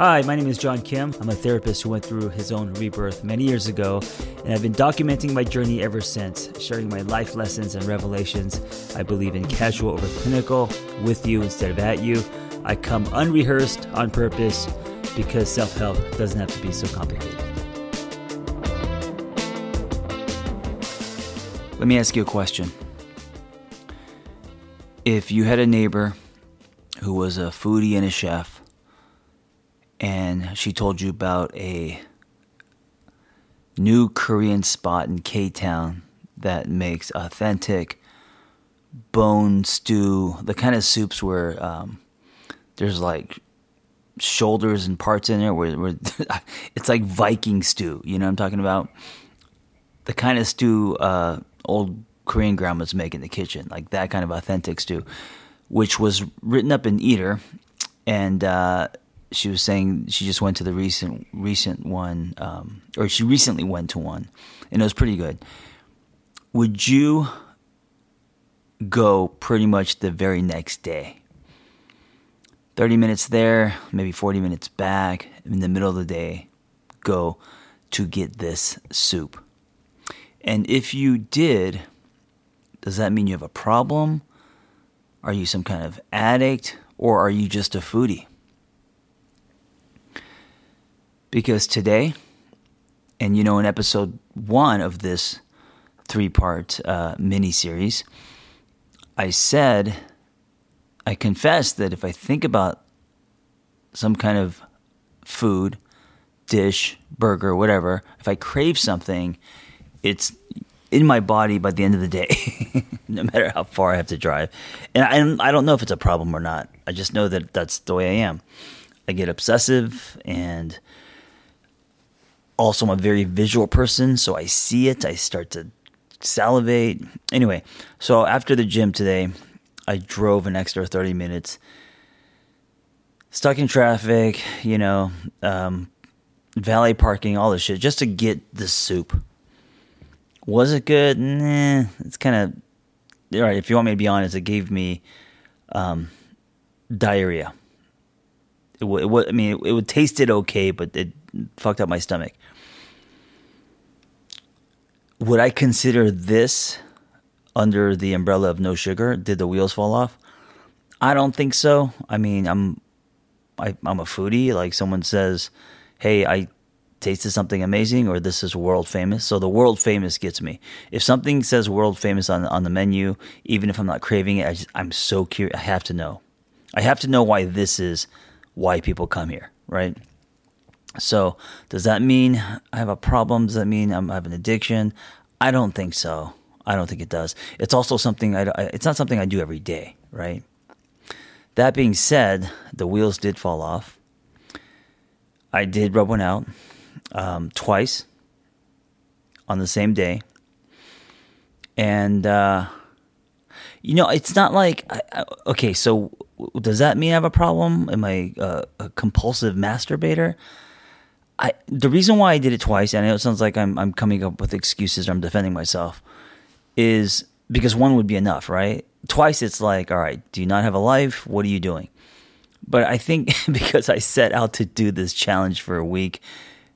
Hi, my name is John Kim. I'm a therapist who went through his own rebirth many years ago, and I've been documenting my journey ever since, sharing my life lessons and revelations. I believe in casual over clinical, with you instead of at you. I come unrehearsed on purpose because self help doesn't have to be so complicated. Let me ask you a question. If you had a neighbor who was a foodie and a chef, and she told you about a new Korean spot in K Town that makes authentic bone stew, the kind of soups where um, there's like shoulders and parts in there, where, where it's like Viking stew. You know what I'm talking about? The kind of stew uh, old Korean grandmas make in the kitchen, like that kind of authentic stew, which was written up in Eater. And uh, she was saying she just went to the recent recent one, um, or she recently went to one, and it was pretty good. Would you go pretty much the very next day? Thirty minutes there, maybe forty minutes back. In the middle of the day, go to get this soup. And if you did, does that mean you have a problem? Are you some kind of addict, or are you just a foodie? Because today, and you know, in episode one of this three part uh, mini series, I said, I confessed that if I think about some kind of food, dish, burger, whatever, if I crave something, it's in my body by the end of the day, no matter how far I have to drive. And I, I don't know if it's a problem or not. I just know that that's the way I am. I get obsessive and also I'm a very visual person, so I see it, I start to salivate. Anyway, so after the gym today, I drove an extra 30 minutes, stuck in traffic, you know, um, valet parking, all this shit, just to get the soup. Was it good? Nah, it's kind of all right. If you want me to be honest, it gave me um, diarrhea. It, it, I mean, it, it tasted okay, but it fucked up my stomach would I consider this under the umbrella of no sugar? Did the wheels fall off? I don't think so. I mean, I'm I, am a foodie. Like someone says, "Hey, I tasted something amazing," or "This is world famous." So the world famous gets me. If something says world famous on on the menu, even if I'm not craving it, I just, I'm so curious. I have to know. I have to know why this is why people come here, right? So, does that mean I have a problem? Does that mean I'm, I have an addiction? I don't think so. I don't think it does. It's also something I, it's not something I do every day, right? That being said, the wheels did fall off. I did rub one out um, twice on the same day. And, uh, you know, it's not like, I, okay, so does that mean I have a problem? Am I uh, a compulsive masturbator? I the reason why I did it twice, and I know it sounds like I'm I'm coming up with excuses or I'm defending myself, is because one would be enough, right? Twice it's like, all right, do you not have a life? What are you doing? But I think because I set out to do this challenge for a week,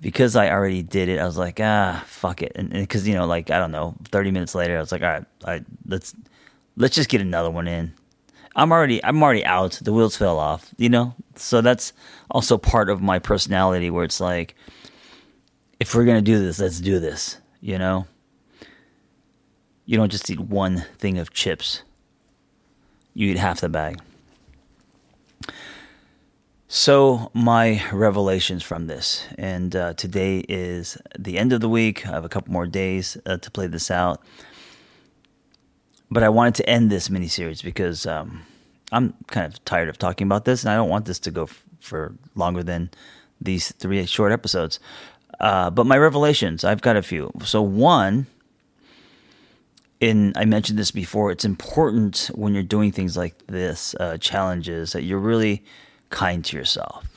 because I already did it, I was like, ah, fuck it, and because you know, like I don't know, thirty minutes later, I was like, all right, I let's let's just get another one in. I'm already I'm already out. The wheels fell off, you know. So that's also part of my personality, where it's like, if we're gonna do this, let's do this. You know. You don't just eat one thing of chips. You eat half the bag. So, my revelations from this, and uh, today is the end of the week. I have a couple more days uh, to play this out but I wanted to end this miniseries because um, I'm kind of tired of talking about this, and I don't want this to go f- for longer than these three short episodes. Uh, but my revelations, I've got a few. So one, in I mentioned this before, it's important when you're doing things like this, uh, challenges, that you're really kind to yourself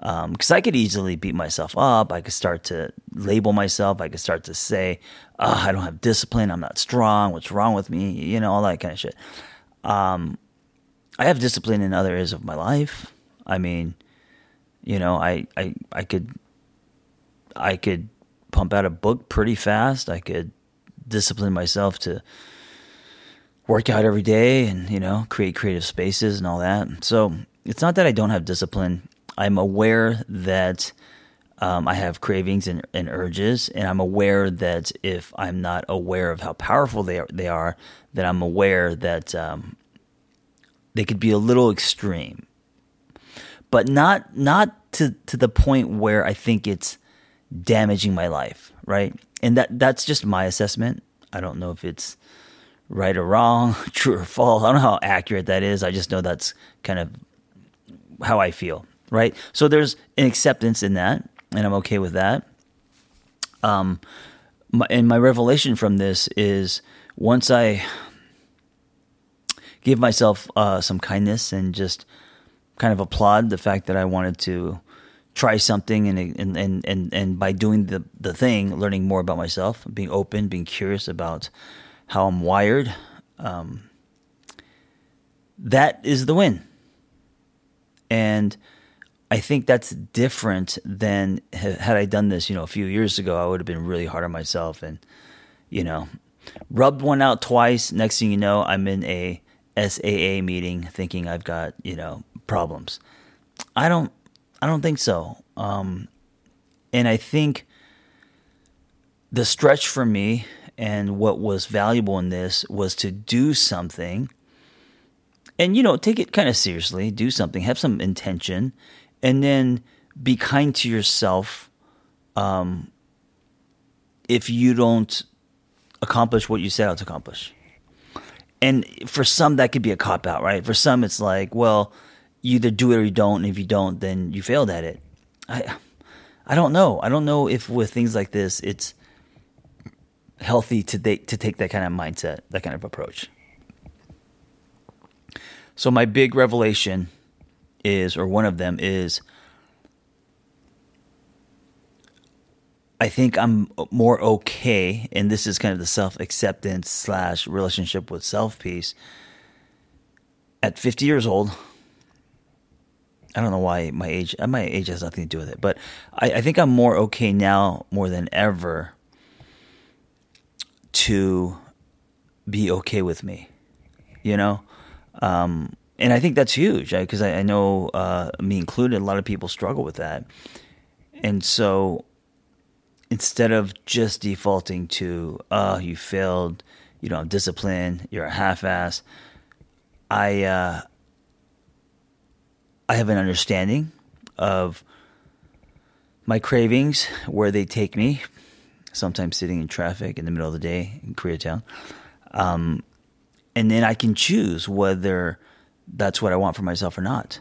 because um, I could easily beat myself up. I could start to label myself. I could start to say, oh, I don't have discipline. I'm not strong. What's wrong with me? You know, all that kind of shit. Um, I have discipline in other areas of my life. I mean, You know, I, I, I could, I could pump out a book pretty fast. I could discipline myself to work out every day and, you know, create creative spaces and all that. So it's not that I don't have discipline. I'm aware that um, I have cravings and, and, urges, and I'm aware that if I'm not aware of how powerful they are, they are, that I'm aware that um, they could be a little extreme, but not not to to the point where I think it's damaging my life, right? And that that's just my assessment. I don't know if it's right or wrong, true or false. I don't know how accurate that is. I just know that's kind of how I feel, right? So there's an acceptance in that, and I'm okay with that. Um, my, and my revelation from this is once I give myself uh, some kindness and just kind of applaud the fact that I wanted to try something and and and and, and by doing the the thing, learning more about myself, being open, being curious about how I'm wired. Um, that is the win. And I think that's different than had I done this, you know, a few years ago, I would have been really hard on myself and, you know, rubbed one out twice. Next thing you know, I'm in a SAA meeting thinking I've got, you know, problems. I don't, I don't think so. Um, and I think the stretch for me and what was valuable in this was to do something and you know take it kind of seriously do something have some intention and then be kind to yourself um, if you don't accomplish what you set out to accomplish. And for some that could be a cop out right? For some it's like well you either do it or you don't and if you don't then you failed at it. I i don't know. I don't know if with things like this it's healthy to de- to take that kind of mindset that kind of approach. So my big revelation is, or one of them is, I think I'm more okay, and this is kind of the self acceptance slash relationship with self piece. At 50 years old, I don't know why my age my age has nothing to do with it, but I, I think I'm more okay now more than ever to be okay with me. You know, um, and I think that's huge because I, I, know uh, me included, a lot of people struggle with that. And so instead of just defaulting to, oh, you failed, you don't have discipline, you're a half ass, I, uh, I have an understanding of my cravings, where they take me, sometimes sitting in traffic in the middle of the day in Koreatown. Um, and then I can choose whether that's what I want for myself or not.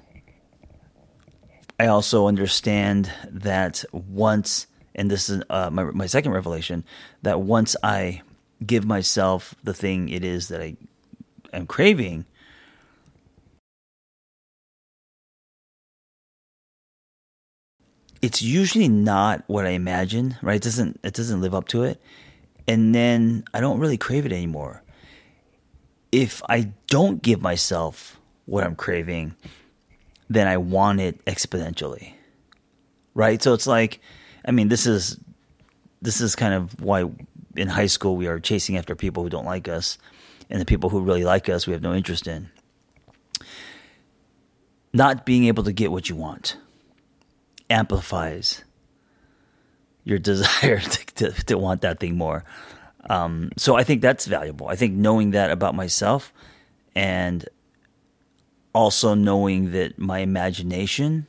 I also understand that once, and this is uh, my, my second revelation, that once I give myself the thing it is that I am craving, it's usually not what I imagine, right? It doesn't it doesn't live up to it. And then I don't really crave it anymore if I don't give myself what I'm craving, then I want it exponentially. Right? So it's like I mean this is this is kind of why in high school we are chasing after people who don't like us and the people who really like us we have no interest in. Not being able to get what you want amplifies your desire to, to, to want that thing more. Um, so I think that's valuable. I think knowing that about myself and also knowing that my imagination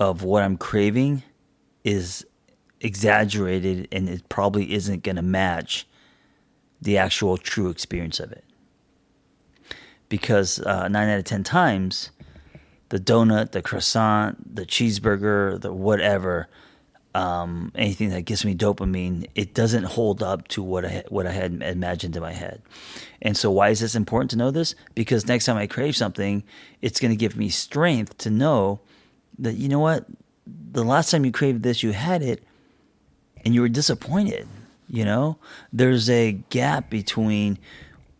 of what I'm craving is exaggerated and it probably isn't going to match the actual true experience of it. Because uh, nine out of 10 times, the donut, the croissant, the cheeseburger, the whatever um, anything that gives me dopamine, it doesn't hold up to what I what I had imagined in my head. And so, why is this important to know this? Because next time I crave something, it's going to give me strength to know that you know what, the last time you craved this, you had it, and you were disappointed. You know, there's a gap between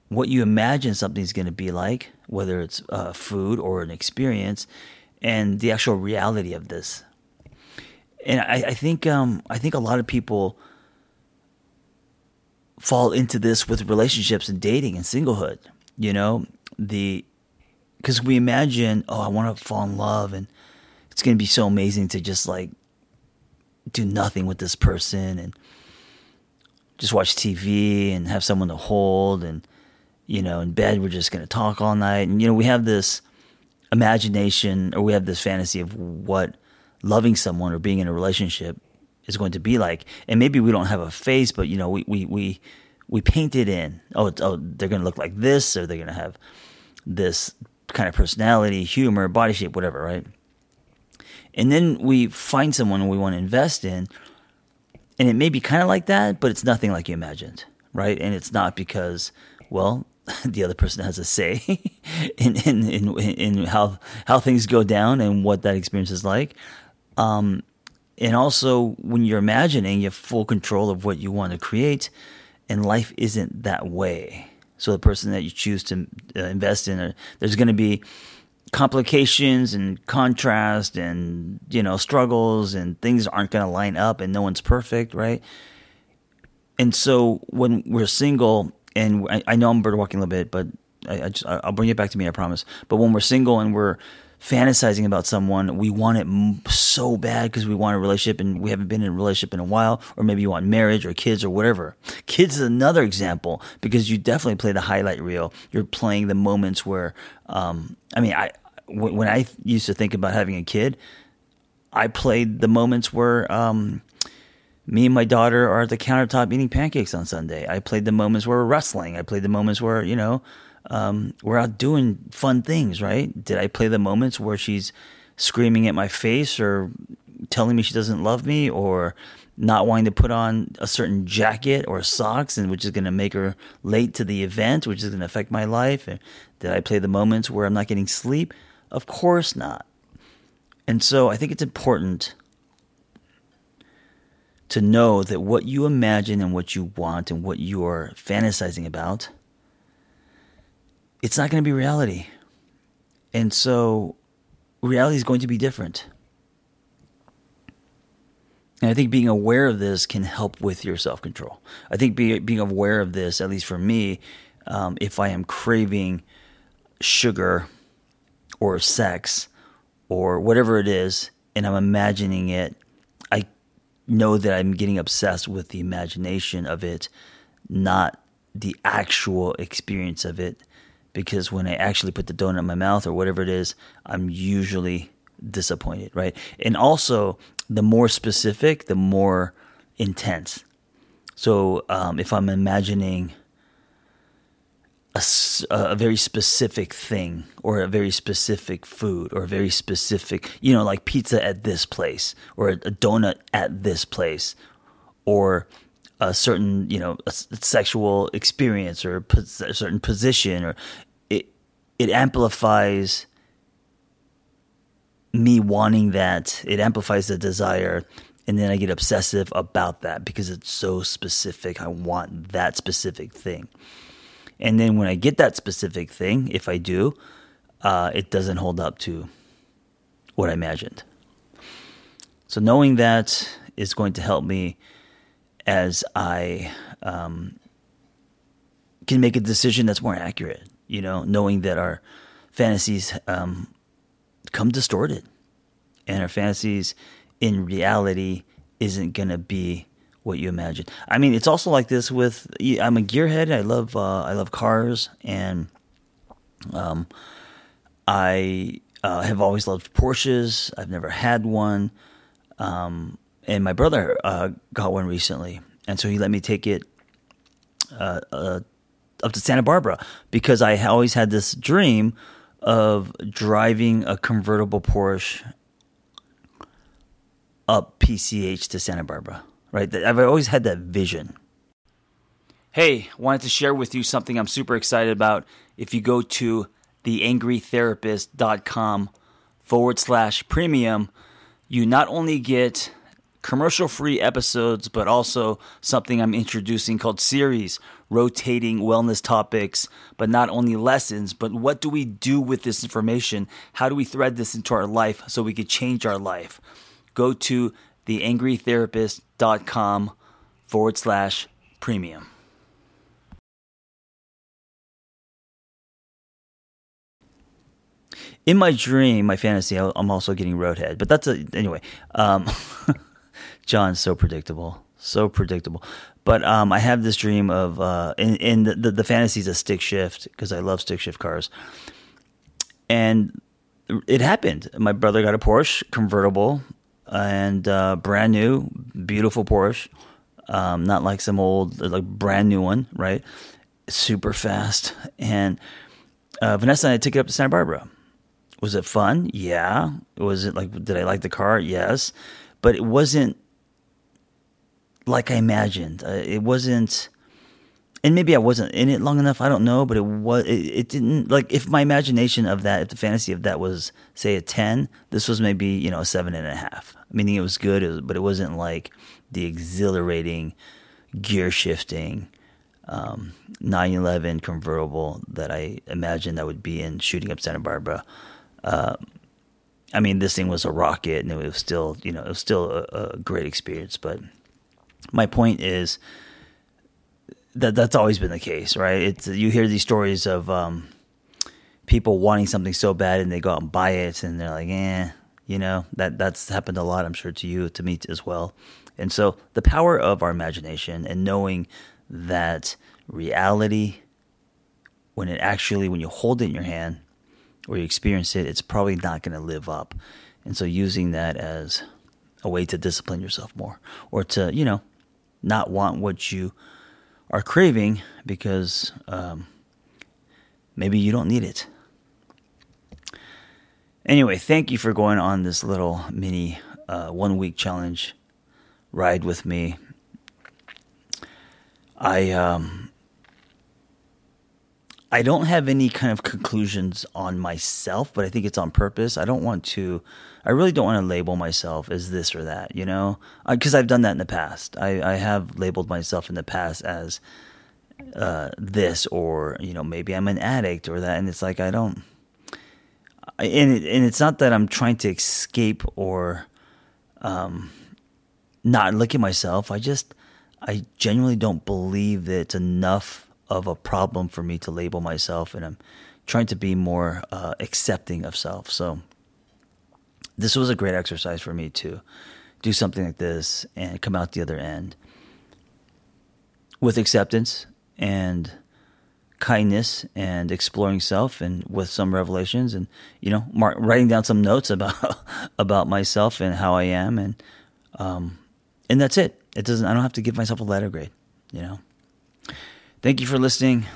what you imagine something's going to be like, whether it's uh, food or an experience, and the actual reality of this. And I, I think um, I think a lot of people fall into this with relationships and dating and singlehood. You know, the because we imagine, oh, I want to fall in love, and it's going to be so amazing to just like do nothing with this person and just watch TV and have someone to hold and you know in bed we're just going to talk all night and you know we have this imagination or we have this fantasy of what loving someone or being in a relationship is going to be like and maybe we don't have a face but you know we we we, we paint it in. Oh, oh they're going to look like this or they're going to have this kind of personality humor body shape whatever right? And then we find someone we want to invest in and it may be kind of like that but it's nothing like you imagined right? And it's not because well the other person has a say in, in, in in how how things go down and what that experience is like um, and also when you're imagining you have full control of what you want to create and life isn't that way. So the person that you choose to uh, invest in uh, there's going to be complications and contrast and you know struggles and things aren't going to line up and no one's perfect right? And so when we're single and I, I know i'm bird walking a little bit but I, I just i'll bring it back to me i promise. But when we're single and we're fantasizing about someone we want it so bad because we want a relationship and we haven't been in a relationship in a while or maybe you want marriage or kids or whatever kids is another example because you definitely play the highlight reel you're playing the moments where um, i mean i when I used to think about having a kid, I played the moments where um, me and my daughter are at the countertop eating pancakes on Sunday. I played the moments where we're wrestling. I played the moments where you know um, we're out doing fun things. Right? Did I play the moments where she's screaming at my face or telling me she doesn't love me or not wanting to put on a certain jacket or socks and which is going to make her late to the event which is going to affect my life did i play the moments where i'm not getting sleep of course not. And so I think it's important to know that what you imagine and what you want and what you are fantasizing about, it's not going to be reality. And so reality is going to be different. And I think being aware of this can help with your self control. I think be, being aware of this, at least for me, um, if I am craving sugar or sex or whatever it is, and I'm imagining it, I know that I'm getting obsessed with the imagination of it, not the actual experience of it. Because when I actually put the donut in my mouth or whatever it is, I'm usually disappointed, right? And also, the more specific, the more intense. So um, if I'm imagining a, a very specific thing or a very specific food or a very specific, you know, like pizza at this place or a, a donut at this place or a certain, you know, sexual experience or a, a certain position or it, it amplifies me wanting that. It amplifies the desire and then I get obsessive about that because it's so specific. I want that specific thing. And then when I get that specific thing, if I do, uh, it doesn't hold up to what I imagined. So knowing that is going to help me as I um, can make a decision that's more accurate. You know, knowing that our fantasies um, come distorted, and our fantasies in reality isn't going to be what you imagine. I mean, it's also like this with I'm a gearhead. I love uh, I love cars, and um, I uh, have always loved Porsches. I've never had one, um, and my brother uh, got one recently, and so he let me take it uh, uh, up to Santa Barbara because I always had this dream of driving a convertible Porsche up PCH to Santa Barbara right? I've always had that vision. Hey, wanted to share with you something I'm super excited about. If you go to theangrytherapist.com forward slash premium, you not only get commercial free episodes, but also something I'm introducing called series, rotating wellness topics, but not only lessons, but what do we do with this information? How do we thread this into our life so we could change our life? Go to theangrytherapist.com forward slash premium. in my dream, my fantasy, I'm also getting roadhead. But that's a anyway. Um, John's so predictable, so predictable. But um, I have this dream of uh, in, in the, the, the fantasy is a stick shift because I love stick shift cars, and it happened. My brother got a Porsche convertible and uh, brand new, beautiful Porsche, um, not like some old like brand new one, right? Super fast, and uh, Vanessa and I took it up to Santa Barbara was it fun? Yeah. Was it like, did I like the car? Yes. But it wasn't like I imagined. Uh, it wasn't, and maybe I wasn't in it long enough. I don't know, but it was, it, it, didn't, like, if my imagination of that, if the fantasy of that was, say, a 10, this was maybe, you know, a seven and a half. Meaning it was good, but it wasn't like the exhilarating, gear shifting, um, 911 convertible that I imagined that would be in shooting up Santa Barbara. Uh, I mean, this thing was a rocket, and it was still, you know, it was still a, a great experience. But my point is that that's always been the case, right? It's you hear these stories of um, people wanting something so bad, and they go out and buy it, and they're like, eh, you know, that that's happened a lot. I'm sure to you, to me as well. And so, the power of our imagination and knowing that reality, when it actually, when you hold it in your hand, or you experience it, it's probably not going to live up. And so using that as a way to discipline yourself more or to, you know, not want what you are craving because um, maybe you don't need it. Anyway, thank you for going on this little mini uh, one week challenge ride with me. I um, I don't have any kind of conclusions on myself, but I think it's on purpose. I don't want to, I really don't want to label myself as this or that, you know, because uh, I've done that in the past. I, I have labeled myself in the past as uh, this, or, you know, maybe I'm an addict or that. And it's like, I don't, and, it, and it's not that I'm trying to escape or um, not look at myself. I just, I genuinely don't believe that it's enough of a problem for me to label myself, and I'm trying to be more uh, accepting of self. So this was a great exercise for me to do something like this and come out the other end with acceptance and kindness and exploring self and with some revelations and you know mark, writing down some notes about about myself and how I am and um and that's it it doesn't I don't have to give myself a letter grade you know Thank you for listening.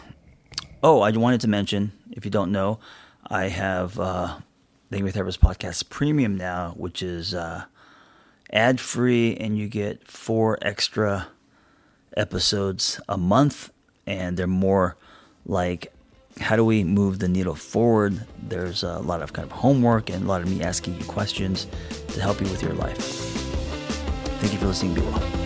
Oh, I wanted to mention, if you don't know, I have uh, the Angry Therapist Podcast Premium now, which is uh, ad free, and you get four extra episodes a month, and they're more like how do we move the needle forward. There's a lot of kind of homework and a lot of me asking you questions to help you with your life. Thank you for listening. Be well.